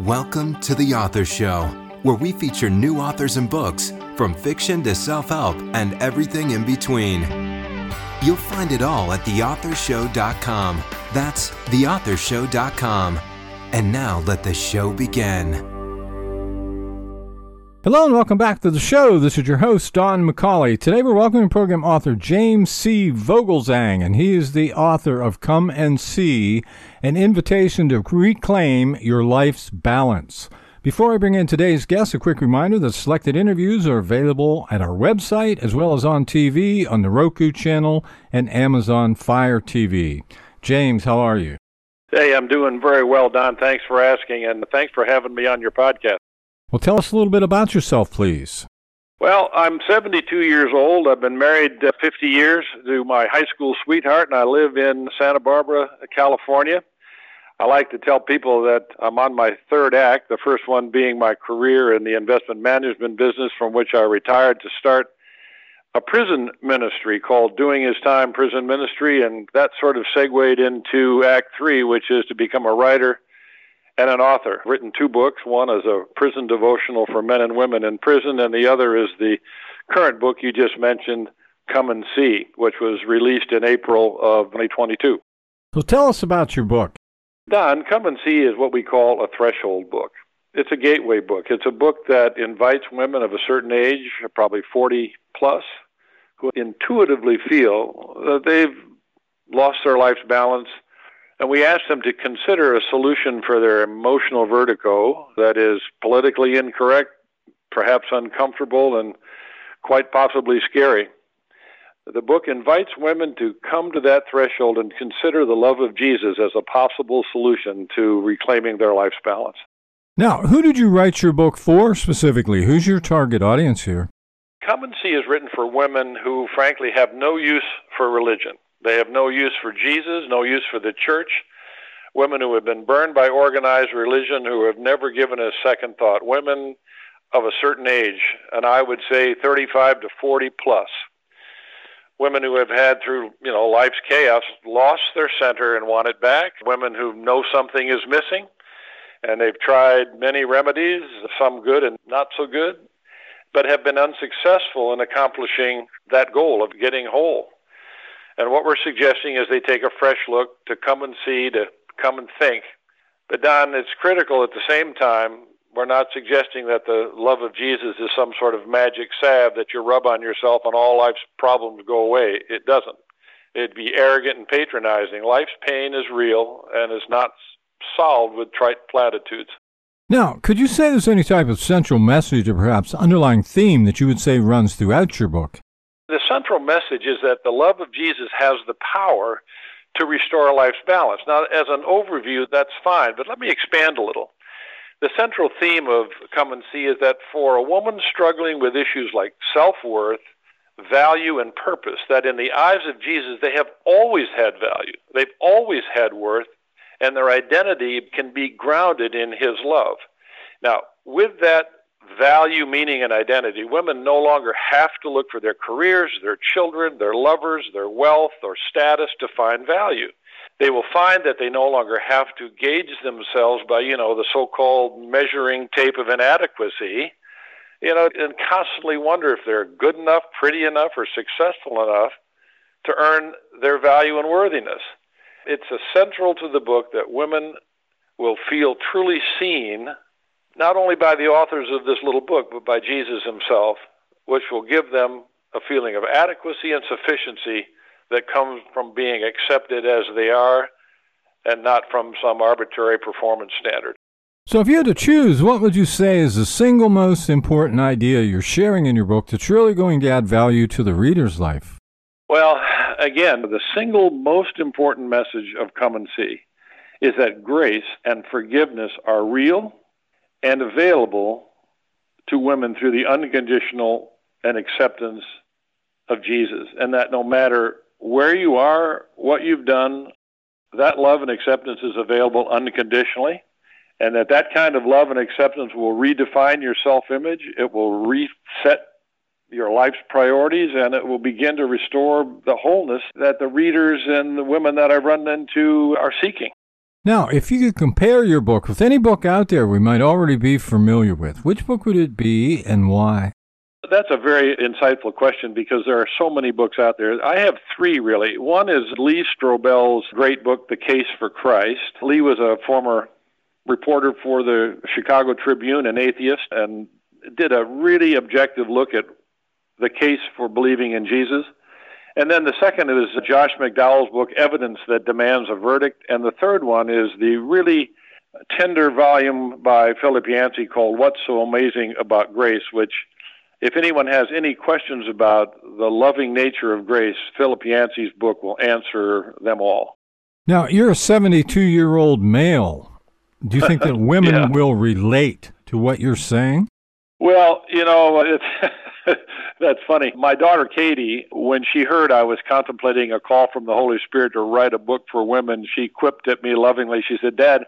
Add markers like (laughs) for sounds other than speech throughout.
Welcome to The Author Show, where we feature new authors and books, from fiction to self help and everything in between. You'll find it all at theauthorshow.com. That's theauthorshow.com. And now let the show begin. Hello and welcome back to the show. This is your host, Don McCauley. Today we're welcoming program author James C. Vogelzang, and he is the author of Come and See An Invitation to Reclaim Your Life's Balance. Before I bring in today's guest, a quick reminder that selected interviews are available at our website as well as on TV, on the Roku channel, and Amazon Fire TV. James, how are you? Hey, I'm doing very well, Don. Thanks for asking, and thanks for having me on your podcast. Well, tell us a little bit about yourself, please. Well, I'm 72 years old. I've been married uh, 50 years to my high school sweetheart, and I live in Santa Barbara, California. I like to tell people that I'm on my third act, the first one being my career in the investment management business, from which I retired to start a prison ministry called Doing His Time Prison Ministry, and that sort of segued into Act Three, which is to become a writer and an author. Written two books. One is a prison devotional for men and women in prison, and the other is the current book you just mentioned, Come and See, which was released in April of 2022. So tell us about your book. Don, Come and See is what we call a threshold book. It's a gateway book. It's a book that invites women of a certain age, probably 40 plus, who intuitively feel that they've lost their life's balance, and we asked them to consider a solution for their emotional vertigo that is politically incorrect, perhaps uncomfortable, and quite possibly scary. The book invites women to come to that threshold and consider the love of Jesus as a possible solution to reclaiming their life's balance. Now, who did you write your book for specifically? Who's your target audience here? Come and See is written for women who, frankly, have no use for religion. They have no use for Jesus, no use for the church. Women who have been burned by organized religion, who have never given a second thought. Women of a certain age, and I would say 35 to 40 plus. Women who have had through, you know, life's chaos lost their center and want it back. Women who know something is missing and they've tried many remedies, some good and not so good, but have been unsuccessful in accomplishing that goal of getting whole. And what we're suggesting is they take a fresh look to come and see, to come and think. But Don, it's critical at the same time. We're not suggesting that the love of Jesus is some sort of magic salve that you rub on yourself and all life's problems go away. It doesn't. It'd be arrogant and patronizing. Life's pain is real and is not solved with trite platitudes. Now, could you say there's any type of central message or perhaps underlying theme that you would say runs throughout your book? The central message is that the love of Jesus has the power to restore a life's balance. Now, as an overview, that's fine, but let me expand a little. The central theme of Come and See is that for a woman struggling with issues like self worth, value, and purpose, that in the eyes of Jesus, they have always had value, they've always had worth, and their identity can be grounded in His love. Now, with that value, meaning, and identity. Women no longer have to look for their careers, their children, their lovers, their wealth, or status to find value. They will find that they no longer have to gauge themselves by, you know, the so called measuring tape of inadequacy, you know, and constantly wonder if they're good enough, pretty enough, or successful enough to earn their value and worthiness. It's essential to the book that women will feel truly seen not only by the authors of this little book, but by Jesus himself, which will give them a feeling of adequacy and sufficiency that comes from being accepted as they are and not from some arbitrary performance standard. So, if you had to choose, what would you say is the single most important idea you're sharing in your book that's really going to add value to the reader's life? Well, again, the single most important message of Come and See is that grace and forgiveness are real and available to women through the unconditional and acceptance of Jesus. And that no matter where you are, what you've done, that love and acceptance is available unconditionally. And that that kind of love and acceptance will redefine your self image. It will reset your life's priorities and it will begin to restore the wholeness that the readers and the women that I've run into are seeking. Now, if you could compare your book with any book out there we might already be familiar with, which book would it be and why? That's a very insightful question because there are so many books out there. I have three really. One is Lee Strobel's great book, The Case for Christ. Lee was a former reporter for the Chicago Tribune, an atheist, and did a really objective look at the case for believing in Jesus. And then the second is Josh McDowell's book, Evidence That Demands a Verdict. And the third one is the really tender volume by Philip Yancey called What's So Amazing About Grace, which, if anyone has any questions about the loving nature of grace, Philip Yancey's book will answer them all. Now, you're a 72 year old male. Do you think that (laughs) women yeah. will relate to what you're saying? Well, you know, it's. (laughs) (laughs) That's funny. My daughter Katie, when she heard I was contemplating a call from the Holy Spirit to write a book for women, she quipped at me lovingly. She said, Dad,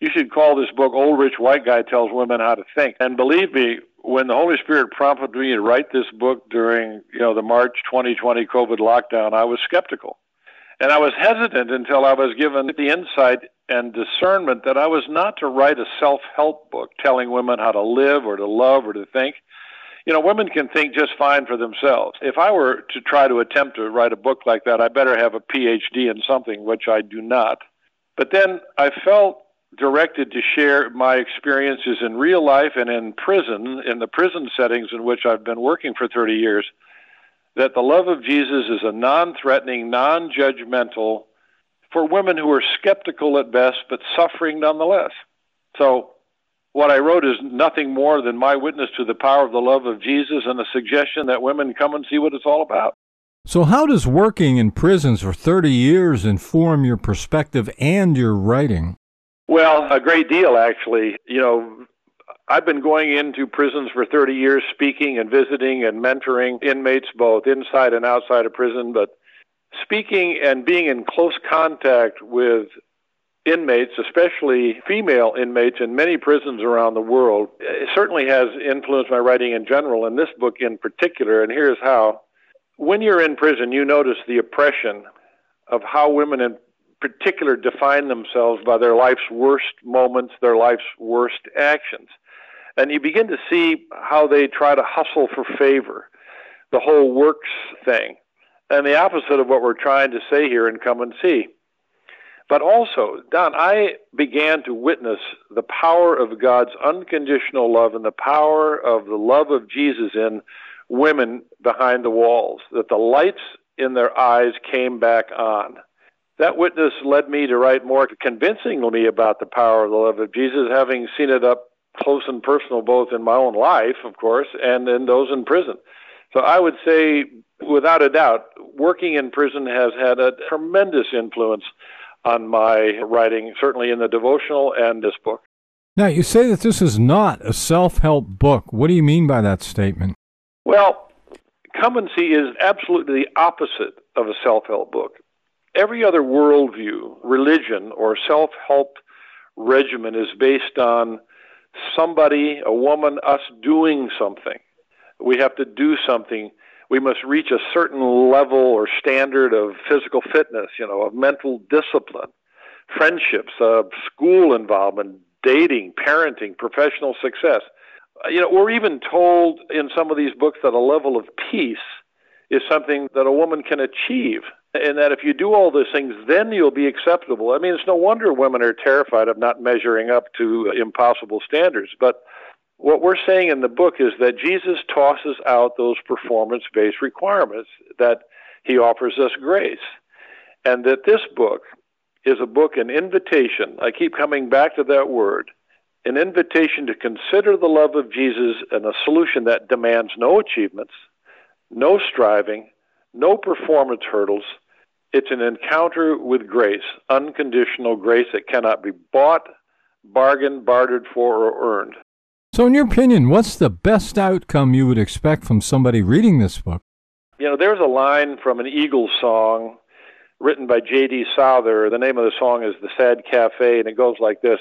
you should call this book Old Rich White Guy Tells Women How to Think. And believe me, when the Holy Spirit prompted me to write this book during, you know, the March 2020 COVID lockdown, I was skeptical. And I was hesitant until I was given the insight and discernment that I was not to write a self help book telling women how to live or to love or to think you know, women can think just fine for themselves. If I were to try to attempt to write a book like that, I better have a PhD in something, which I do not. But then I felt directed to share my experiences in real life and in prison, in the prison settings in which I've been working for 30 years, that the love of Jesus is a non threatening, non judgmental for women who are skeptical at best, but suffering nonetheless. So what I wrote is nothing more than my witness to the power of the love of Jesus and a suggestion that women come and see what it's all about. So, how does working in prisons for 30 years inform your perspective and your writing? Well, a great deal, actually. You know, I've been going into prisons for 30 years, speaking and visiting and mentoring inmates both inside and outside of prison. But speaking and being in close contact with inmates, especially female inmates in many prisons around the world, it certainly has influenced my writing in general, and this book in particular. And here's how. When you're in prison, you notice the oppression of how women in particular define themselves by their life's worst moments, their life's worst actions. And you begin to see how they try to hustle for favor, the whole works thing. And the opposite of what we're trying to say here and come and see. But also, Don, I began to witness the power of God's unconditional love and the power of the love of Jesus in women behind the walls, that the lights in their eyes came back on. That witness led me to write more convincingly about the power of the love of Jesus, having seen it up close and personal both in my own life, of course, and in those in prison. So I would say, without a doubt, working in prison has had a tremendous influence on my writing, certainly in the devotional and this book. Now, you say that this is not a self help book. What do you mean by that statement? Well, See is absolutely the opposite of a self help book. Every other worldview, religion, or self help regimen is based on somebody, a woman, us doing something. We have to do something we must reach a certain level or standard of physical fitness, you know, of mental discipline, friendships, uh, school involvement, dating, parenting, professional success. Uh, you know, we're even told in some of these books that a level of peace is something that a woman can achieve. And that if you do all those things, then you'll be acceptable. I mean, it's no wonder women are terrified of not measuring up to impossible standards. But what we're saying in the book is that Jesus tosses out those performance based requirements, that he offers us grace. And that this book is a book, an invitation. I keep coming back to that word an invitation to consider the love of Jesus and a solution that demands no achievements, no striving, no performance hurdles. It's an encounter with grace, unconditional grace that cannot be bought, bargained, bartered for, or earned. So, in your opinion, what's the best outcome you would expect from somebody reading this book? You know, there's a line from an Eagles song written by J.D. Souther. The name of the song is The Sad Cafe, and it goes like this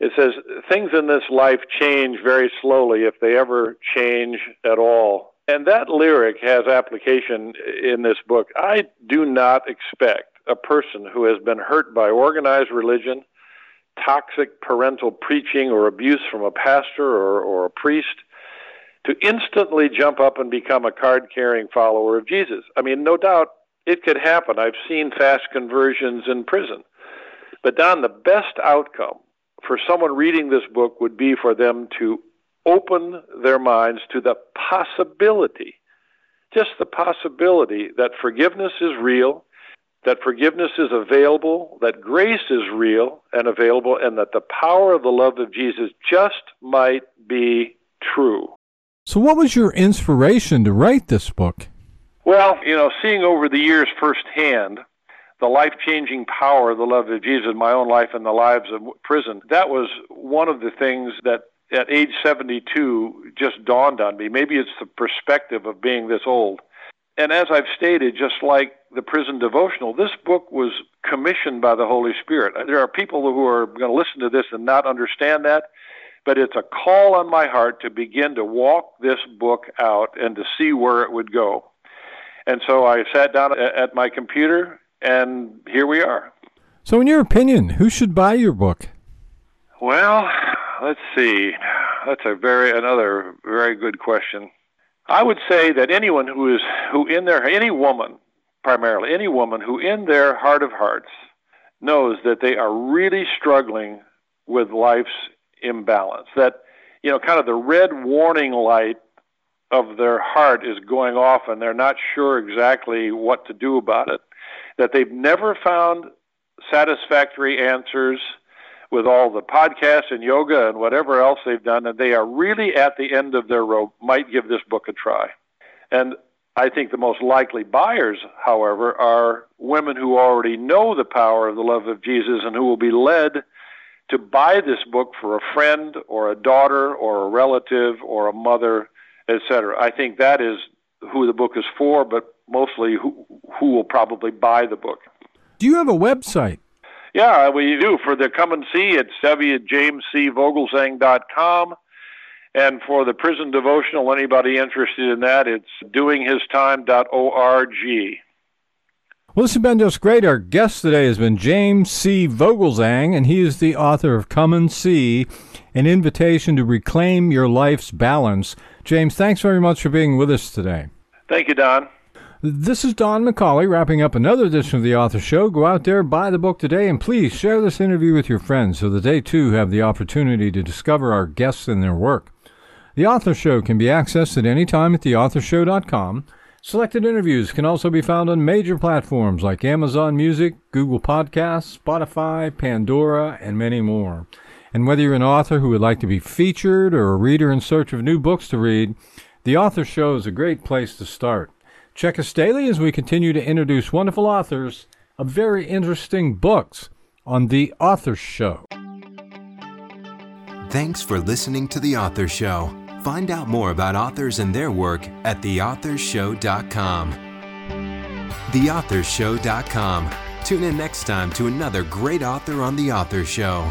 It says, Things in this life change very slowly, if they ever change at all. And that lyric has application in this book. I do not expect a person who has been hurt by organized religion, toxic parental preaching or abuse from a pastor or, or a priest, to instantly jump up and become a card carrying follower of Jesus. I mean, no doubt it could happen. I've seen fast conversions in prison. But, Don, the best outcome for someone reading this book would be for them to open their minds to the possibility, just the possibility that forgiveness is real, that forgiveness is available, that grace is real and available, and that the power of the love of Jesus just might be true. So, what was your inspiration to write this book? Well, you know, seeing over the years firsthand the life changing power of the love of Jesus in my own life and the lives of prison, that was one of the things that at age 72 just dawned on me. Maybe it's the perspective of being this old. And as I've stated, just like the prison devotional, this book was commissioned by the Holy Spirit. There are people who are going to listen to this and not understand that, but it's a call on my heart to begin to walk this book out and to see where it would go. And so I sat down at my computer, and here we are. So, in your opinion, who should buy your book? Well, let's see. That's a very another very good question. I would say that anyone who is who in their any woman primarily any woman who in their heart of hearts knows that they are really struggling with life's imbalance that you know kind of the red warning light of their heart is going off and they're not sure exactly what to do about it that they've never found satisfactory answers with all the podcasts and yoga and whatever else they've done, and they are really at the end of their rope, might give this book a try. And I think the most likely buyers, however, are women who already know the power of the love of Jesus and who will be led to buy this book for a friend or a daughter or a relative or a mother, etc. I think that is who the book is for, but mostly who, who will probably buy the book. Do you have a website? Yeah, we do. For the come and see, it's wjamescvogelzang.com. And for the prison devotional, anybody interested in that, it's doinghistime.org. Well, this has been just great. Our guest today has been James C. Vogelzang, and he is the author of Come and See, an invitation to reclaim your life's balance. James, thanks very much for being with us today. Thank you, Don. This is Don McCauley wrapping up another edition of the Author Show. Go out there, buy the book today, and please share this interview with your friends so that they too have the opportunity to discover our guests and their work. The Author Show can be accessed at any time at theauthorshow.com. Selected interviews can also be found on major platforms like Amazon Music, Google Podcasts, Spotify, Pandora, and many more. And whether you're an author who would like to be featured or a reader in search of new books to read, the Author Show is a great place to start. Check us daily as we continue to introduce wonderful authors of very interesting books on The Author Show. Thanks for listening to The Author Show. Find out more about authors and their work at theauthorshow.com. Theauthorshow.com. Tune in next time to another great author on The Author Show.